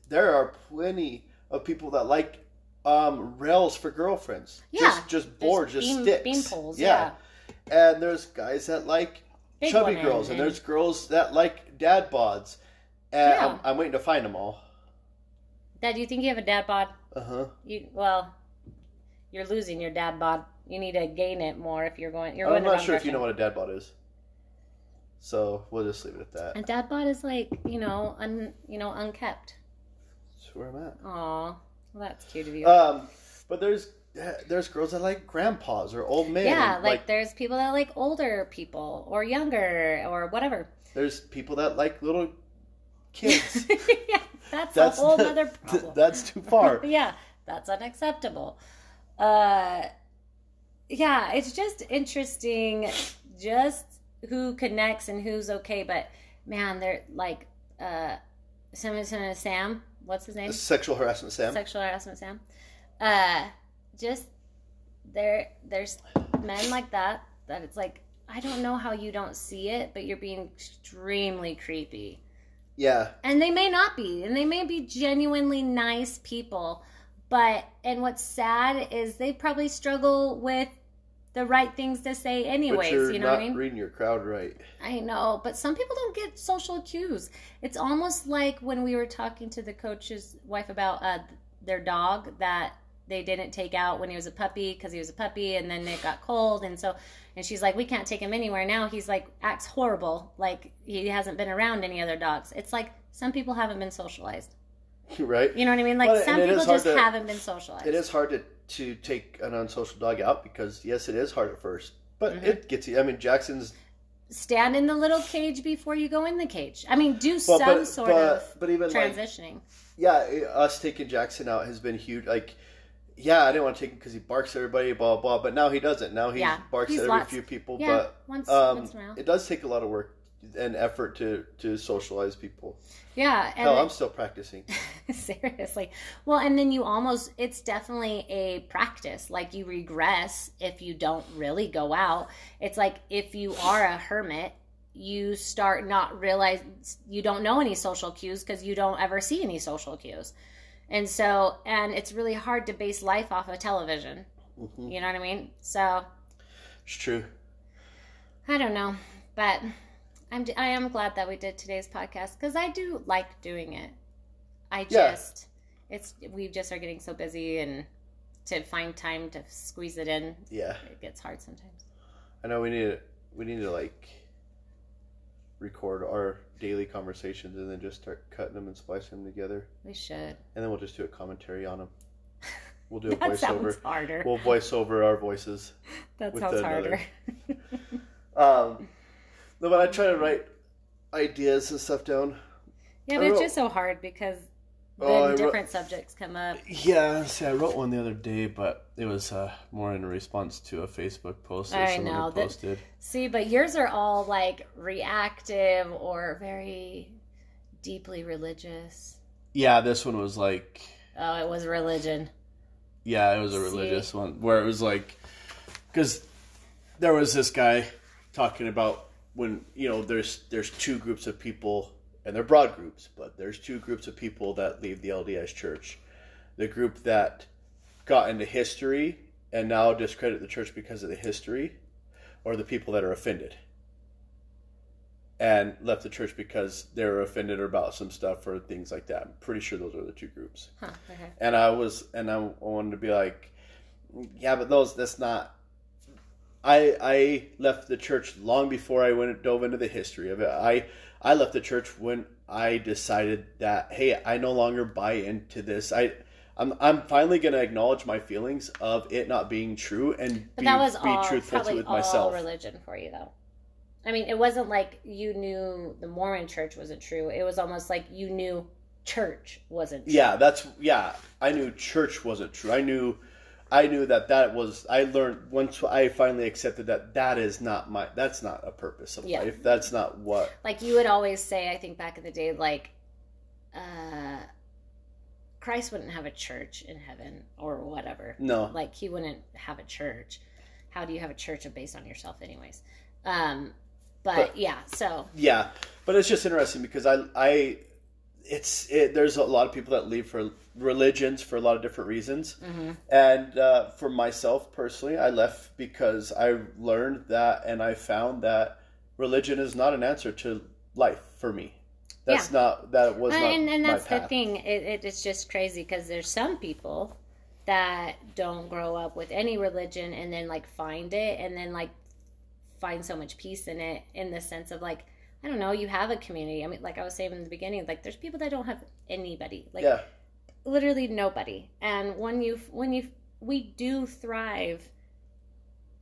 There are plenty of people that like um, rails for girlfriends. Yeah, just just boards, Just just beam- sticks. beam poles, and there's guys that like Big chubby girls, and and- there's girls that like dad bods. And Yeah. I'm, I'm waiting to find them all. Dad, do you think you have a dad bod? Uh huh. You well, you're losing your dad bod. You need to gain it more if you're going. You're I'm the not sure if you know what a dad bod is. So we'll just leave it at that. A dad bod is like you know, un you know, unkept. That's where I'm at. Aw, well, that's cute of you. Um, but there's there's girls that like grandpas or old men. yeah, and, like, there's people that like older people or younger or whatever. there's people that like little kids. yeah, that's, that's a whole not- other problem. That's too far. yeah, that's unacceptable. Uh, yeah, it's just interesting, just who connects and who's okay. But man, they're like, uh, Sam, Sam, Sam what's his name? Sexual harassment, Sam. Sexual harassment, Sam. Uh, just there, there's men like that that it's like I don't know how you don't see it, but you're being extremely creepy. yeah, And they may not be, and they may be genuinely nice people. But, and what's sad is they probably struggle with the right things to say, anyways. You know what I mean? reading your crowd right. I know, but some people don't get social cues. It's almost like when we were talking to the coach's wife about uh, their dog that they didn't take out when he was a puppy because he was a puppy and then it got cold and so and she's like we can't take him anywhere now he's like acts horrible like he hasn't been around any other dogs it's like some people haven't been socialized right? you know what i mean like Well, some people just to- haven't been socialized It is hard to, to take an unsocial dog out because yes, it is hard at first, but Mm-hmm. it gets you. I mean, Jackson's stand in the little cage before you go in the cage i mean do well, some but sort but, of but even like transitioning yeah, us taking Jackson out has been huge. Like, yeah, I didn't want to take him because he barks at everybody, blah blah. But now he doesn't. Now he Yeah, barks at every lots- few people. yeah but once, um, once in a while it does take a lot of work and effort to to socialize people. Yeah and Hell, I'm still practicing. Seriously. Well, and then you almost, it's definitely a practice. Like you regress if you don't really go out. It's like if you are a hermit, you start not realize you don't know any social cues because you don't ever see any social cues. And so, and it's really hard to base life off of television. Mhm. You know what I mean? So, It's true. I don't know, but I'm I am glad that we did today's podcast because I do like doing it. I Yeah. just it's we just are getting so busy and to find time to squeeze it in Yeah, it gets hard sometimes. I know we need to we need to like record our daily conversations and then just start cutting them and splicing them together, We should. and then we'll just do a commentary on them. We'll do a That sounds voiceover. harder. We'll voice over our voices. that sounds harder. Um, no, but I try to write ideas and stuff down. yeah, but it's just so hard because then Oh, I wrote- different subjects come up. Yeah, see, I wrote one the other day, but it was uh, more in response to a Facebook post that I someone know, that- posted. See, but yours are all like reactive or very deeply religious. Yeah, this one was like, Oh, it was religion. yeah, it was a See? religious one where it was like, because there was this guy talking about when you know there's there's two groups of people and they're broad groups, but there's two groups of people that leave the LDS Church. The group that got into history and now discredit the church because of the history, or the people that are offended and left the church because they were offended about some stuff or things like that. I'm pretty sure those are the two groups. Huh, okay. And I was, and I wanted to be like, yeah, but those, that's not. I I left the church long before I went dove into the history of it. I I left the church when I decided that hey, I no longer buy into this. I I'm I'm finally gonna acknowledge my feelings of it not being true and But be, that was be all truthful probably with all myself. religion for you, though. I mean, it wasn't like you knew the Mormon Church wasn't true. It was almost like you knew church wasn't true. Yeah, that's yeah. I knew church wasn't true. I knew, I knew that that was. I learned once I finally accepted that that is not my. That's not a purpose of Yeah. life. That's not what. Like you would always say, I think back in the day, like, uh, Christ wouldn't have a church in heaven or whatever. No, Like he wouldn't have a church. How do you have a church based on yourself, anyways? Um, but, But- yeah, so yeah, but it's just interesting because I I, it's it, there's a lot of people that leave for religions for a lot of different reasons, mhm. and uh, for myself personally, I left because I learned that and I found that religion is not an answer to life for me. That's not that was not and, and my that's the thing it, it, it's just crazy because there's some people that don't grow up with any religion and then like find it and then like find so much peace in it in the sense of like i don't know you have a community i mean like i was saying in the beginning like there's people that don't have anybody like yeah. literally nobody and when you when you we do thrive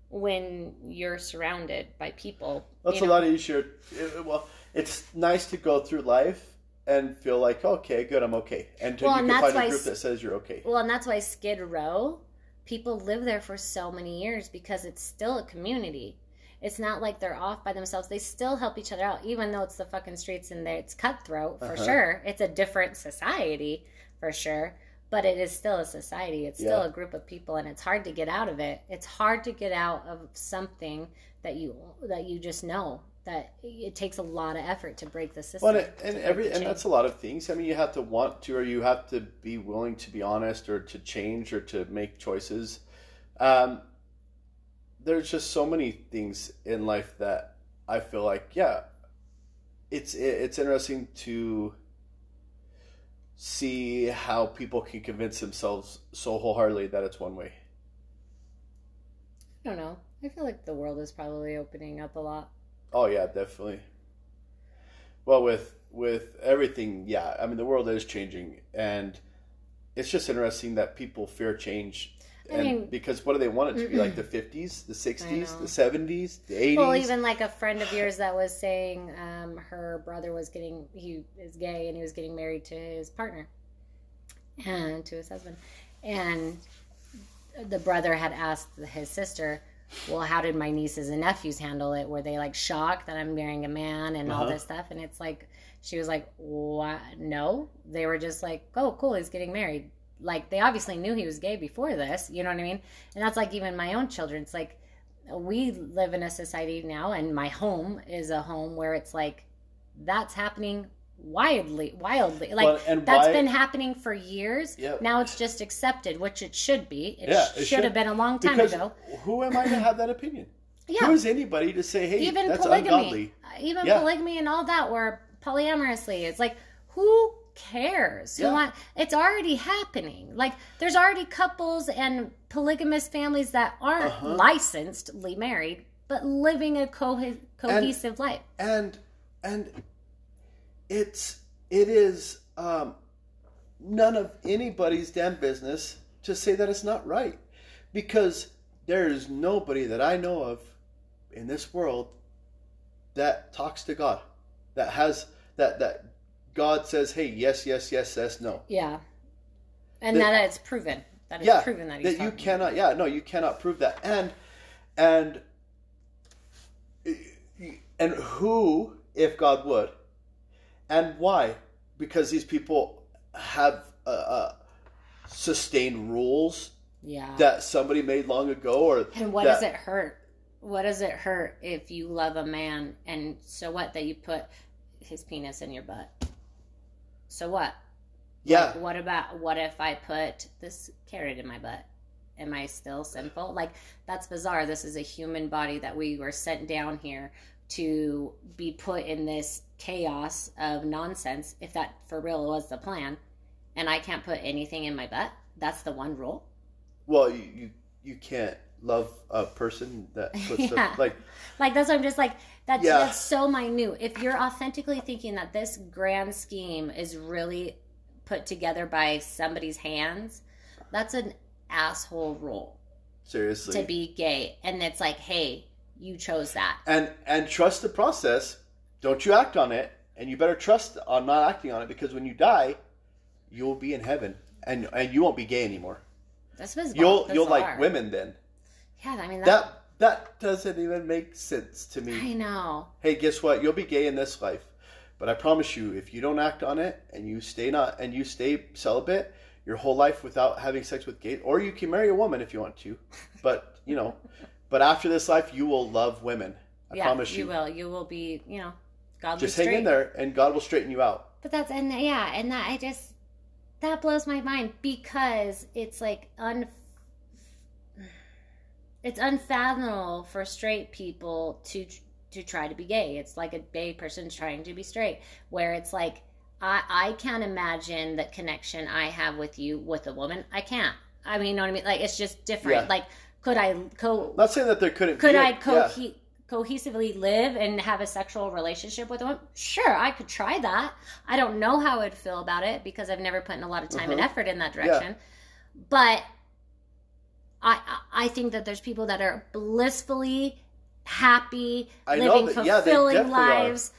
when you're surrounded by people That's a know? lot easier. It- well, it's nice to go through life and feel like, okay, good, I'm okay, and to, Well, you and can find a group that says you're okay. Well, and that's why Skid Row, people live there for so many years because it's still a community. It's not like they're off by themselves. They still help each other out, even though it's the fucking streets and it's cutthroat for Uh-huh. sure. It's a different society for sure, but it is still a society. It's still Yeah. a group of people, and it's hard to get out of it. It's hard to get out of something that you that you just know that it takes a lot of effort to break the system. Well, and, and every and that's a lot of things. I mean, you have to want to, or you have to be willing to be honest, or to change, or to make choices. Um, there's just so many things in life that I feel like, yeah, it's it's interesting to see how people can convince themselves so wholeheartedly that it's one way. I don't know. I feel like the world is probably opening up a lot. Oh yeah, definitely. Well, with with everything, yeah. I mean, the world is changing, and it's just interesting that people fear change. I And mean- because what do they want it to be like the fifties, the sixties, the seventies, the eighties? Well, even like a friend of yours that was saying um, her brother was getting, he is gay and he was getting married to his partner and to his husband. And the brother had asked his sister, Well, how did my nieces and nephews handle it? Were they like shocked that I'm marrying a man and all Uh-huh. this stuff? And it's like, she was like, What? No. They were just like, Oh, cool, he's getting married. Like, they obviously knew he was gay before this. You know what I mean? And that's like even my own children. It's like, we live in a society now and my home is a home where it's like that's happening wildly wildly like Well, that's why- been happening for years now it's just accepted which it should be it, Yeah, sh- it should should. have been a long time because ago who am I to have that opinion? yeah Who is anybody to say, "Hey, even that's polygamy ungodly"? even Yeah. polygamy and all that where polyamorously it's like who cares? Who want it's already happening. Like there's already couples and polygamous families that aren't Uh-huh. licensedly married but living a co- cohesive life. and and it's it is um, none of anybody's damn business to say that it's not right. Because there is nobody that I know of in this world that talks to God that has that that God says hey yes yes yes yes no Yeah. And That- that it's proven. That is yeah proven that he's that you cannot yeah no you cannot prove that and and and who if god would and why because these people have uh, uh, sustained rules Yeah. that somebody made long ago or and what that- does it hurt? What does it hurt if you love a man and so what that you put his penis in your butt? So what? yeah Like, what about what if I put this carrot in my butt? Am I still sinful? Like that's bizarre. This is a human body that we were sent down here to be put in this chaos of nonsense. If that for real was the plan, and I can't put anything in my butt. That's the one rule. well you, you you can't love a person that puts Yeah. like Like that's what I'm just like that's Yeah. that's so minute. If you're authentically thinking that this grand scheme is really put together by somebody's hands, that's an asshole rule seriously to be gay. And it's like, hey, you chose that. and and trust the process don't you act on it and you better trust on not acting on it because when you die you'll be in heaven and and you won't be gay anymore That's was you'll you'll like women then Yeah, I mean that, that that doesn't even make sense to me. I know. hey guess what? You'll be gay in this life. But i promise you if you don't act on it and you stay not and you stay celibate your whole life without having sex with gay or you can marry a woman if you want to. But you know but after this life you will love women. I yeah, promise you you. will. You will be, you know, godly just hang in there and god will straighten you out. But that's and yeah, and that I just that blows my mind because it's like un it's unfathomable for straight people to to try to be gay. It's like a gay person trying to be straight where it's like I I can't imagine the connection I have with you with a woman. I can't. I mean, you know what I mean? Like it's just different. Yeah. Like could I co not saying that there couldn't could I yeah. co- cohesively live and have a sexual relationship with a woman? Sure, I could try that. I don't know how I'd feel about it because I've never put in a lot of time and Uh-huh. effort in that direction. But I I I think that there's people that are blissfully happy, I living that- yeah, fulfilling are. lives,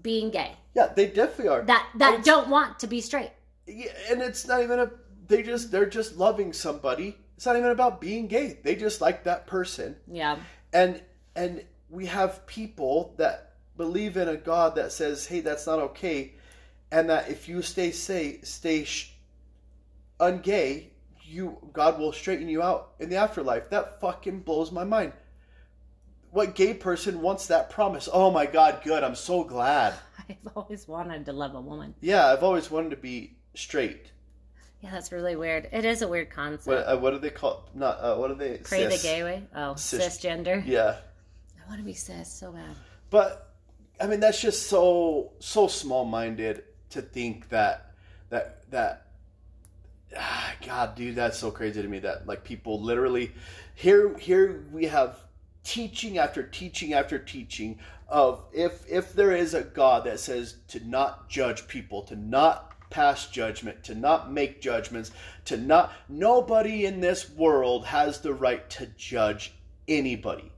being gay. yeah they definitely are That that don't want to be straight. Yeah, and it's not even a they just they're just loving somebody it's not even about being gay they just like that person Yeah. and and we have people that believe in a god that says hey that's not okay and that if you stay say stay sh- ungay you god will straighten you out in the afterlife that fucking blows my mind what gay person wants that promise oh my god good i'm so glad I've always wanted to love a woman. yeah i've always wanted to be straight Yeah, that's really weird. It is a weird concept. what, uh, what do they call not uh, what do they Pray the gay way? Oh, Cis- cisgender. yeah I want to be cis so bad. But I mean, that's just so so small minded to think that that that Ah, God, dude, that's so crazy to me that like people literally here here we have teaching after teaching after teaching of if if there is a God that says to not judge people, to not pass judgment, to not make judgments, to not nobody in this world has the right to judge anybody.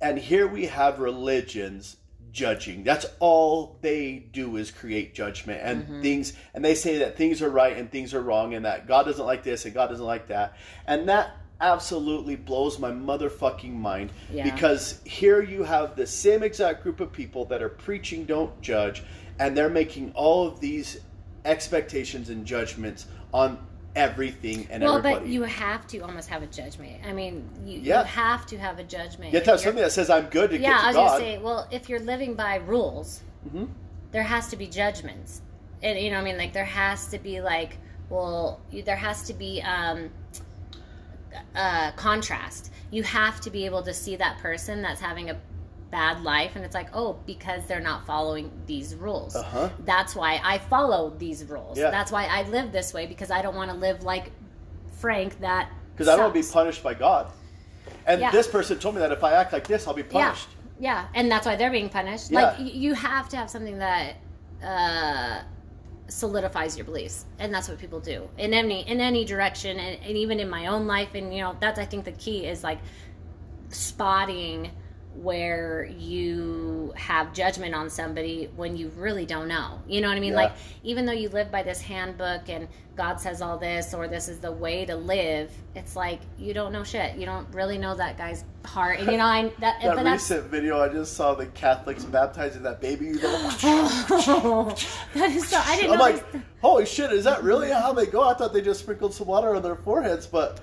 And here we have religions judging. That's all they do is create judgment and Mm-hmm. things and they say that things are right and things are wrong and that God doesn't like this and God doesn't like that. And that absolutely blows my motherfucking mind Yeah. because here you have the same exact group of people that are preaching don't judge and they're making all of these expectations and judgments on everything and everything. well, everybody. but you have to almost have a judgment. I mean, you, Yeah. you have to have a judgment. you have to have something that says I'm good to yeah, get I to was God. gonna say, well, if you're living by rules, Mhm. there has to be judgments, and you know, what I mean, like there has to be like, well, you, there has to be um, uh, contrast. You have to be able to see that person that's having a bad life, and it's like, oh, because they're not following these rules. Uh-huh. That's why I follow these rules. Yeah. That's why I live this way because I don't want to live like Frank. That Because I don't want to be punished by God. And Yeah. this person told me that if I act like this, I'll be punished. Yeah, yeah, and that's why they're being punished. Like you have to have something that uh, solidifies your beliefs, and that's what people do in any in any direction, and, and even in my own life. And you know, that's I think the key is like spotting where you have judgment on somebody when you really don't know. You know what I mean? Yeah. Like even though you live by this handbook and God says all this or this is the way to live, it's like you don't know shit. You don't really know that guy's heart. And you know, I that, That recent video, I just saw the Catholics baptizing that baby. You know, that is so. I didn't I'm like, holy shit, is that really how they go? I thought they just sprinkled some water on their foreheads, but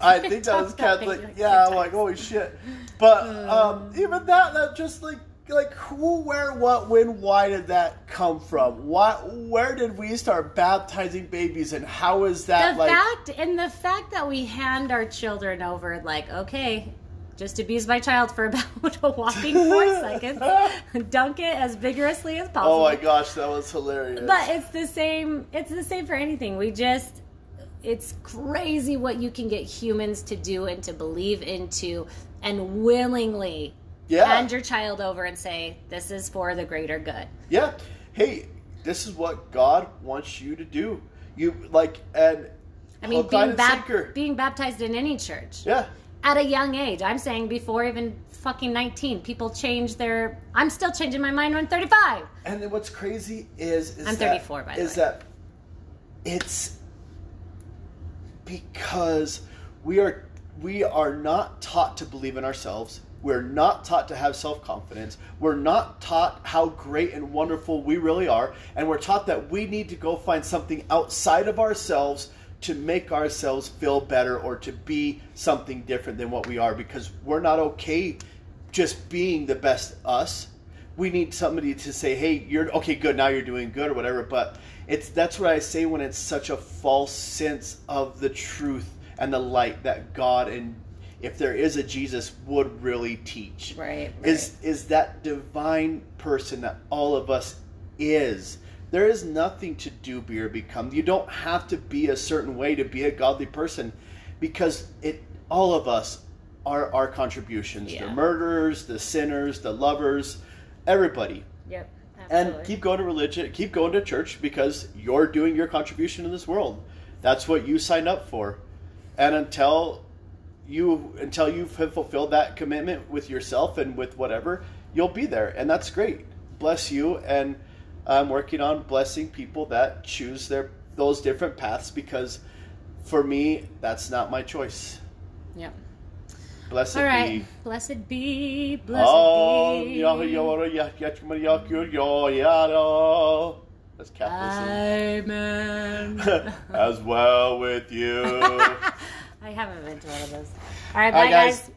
I think that was Catholic. Yeah, I'm like, holy shit. But um, even that, that just like, like who, where, what, when, why did that come from? What, where did we start baptizing babies, and how is that the like? fact and the fact that we hand our children over, like, okay, just abuse my child for about a whopping four seconds, dunk it as vigorously as possible. oh my gosh, that was hilarious. But it's the same. It's the same for anything. We just. It's crazy what you can get humans to do and to believe into, and willingly Yeah. hand your child over and say, "This is for the greater good." Yeah. Hey, this is what God wants you to do. You like and I mean, being sinker. being baptized in any church Yeah. at a young age. I'm saying before even fucking 19, people change their. I'm still changing my mind when I'm 35. And then what's crazy is, is I'm that- 34, by the is way. that it's because we are we are not taught to believe in ourselves. We're not taught to have self confidence. We're not taught how great and wonderful we really are. And we're taught that we need to go find something outside of ourselves to make ourselves feel better or to be something different than what we are because we're not okay just being the best us. We need somebody to say, "Hey, you're okay, good. Now you're doing good or whatever." But it's that's what I say when it's such a false sense of the truth and the light that God and if there is a Jesus would really teach. Right, Is is that divine person that all of us is. There is nothing to do, be, or become. You don't have to be a certain way to be a godly person because it all of us are our contributions. The murderers, the sinners, the lovers, everybody. Yep. And keep going to religion, keep going to church because you're doing your contribution in this world. That's what you signed up for. And until you until you have fulfilled that commitment with yourself and with whatever, you'll be there. And that's great. Bless you and I'm working on blessing people that choose their those different paths because for me that's not my choice. Yep. Blessed All right. be Blessed be. Blessed Oh, be. That's Catholicism. Amen. As well with you. I haven't been to one of those. All right, bye, guys. guys.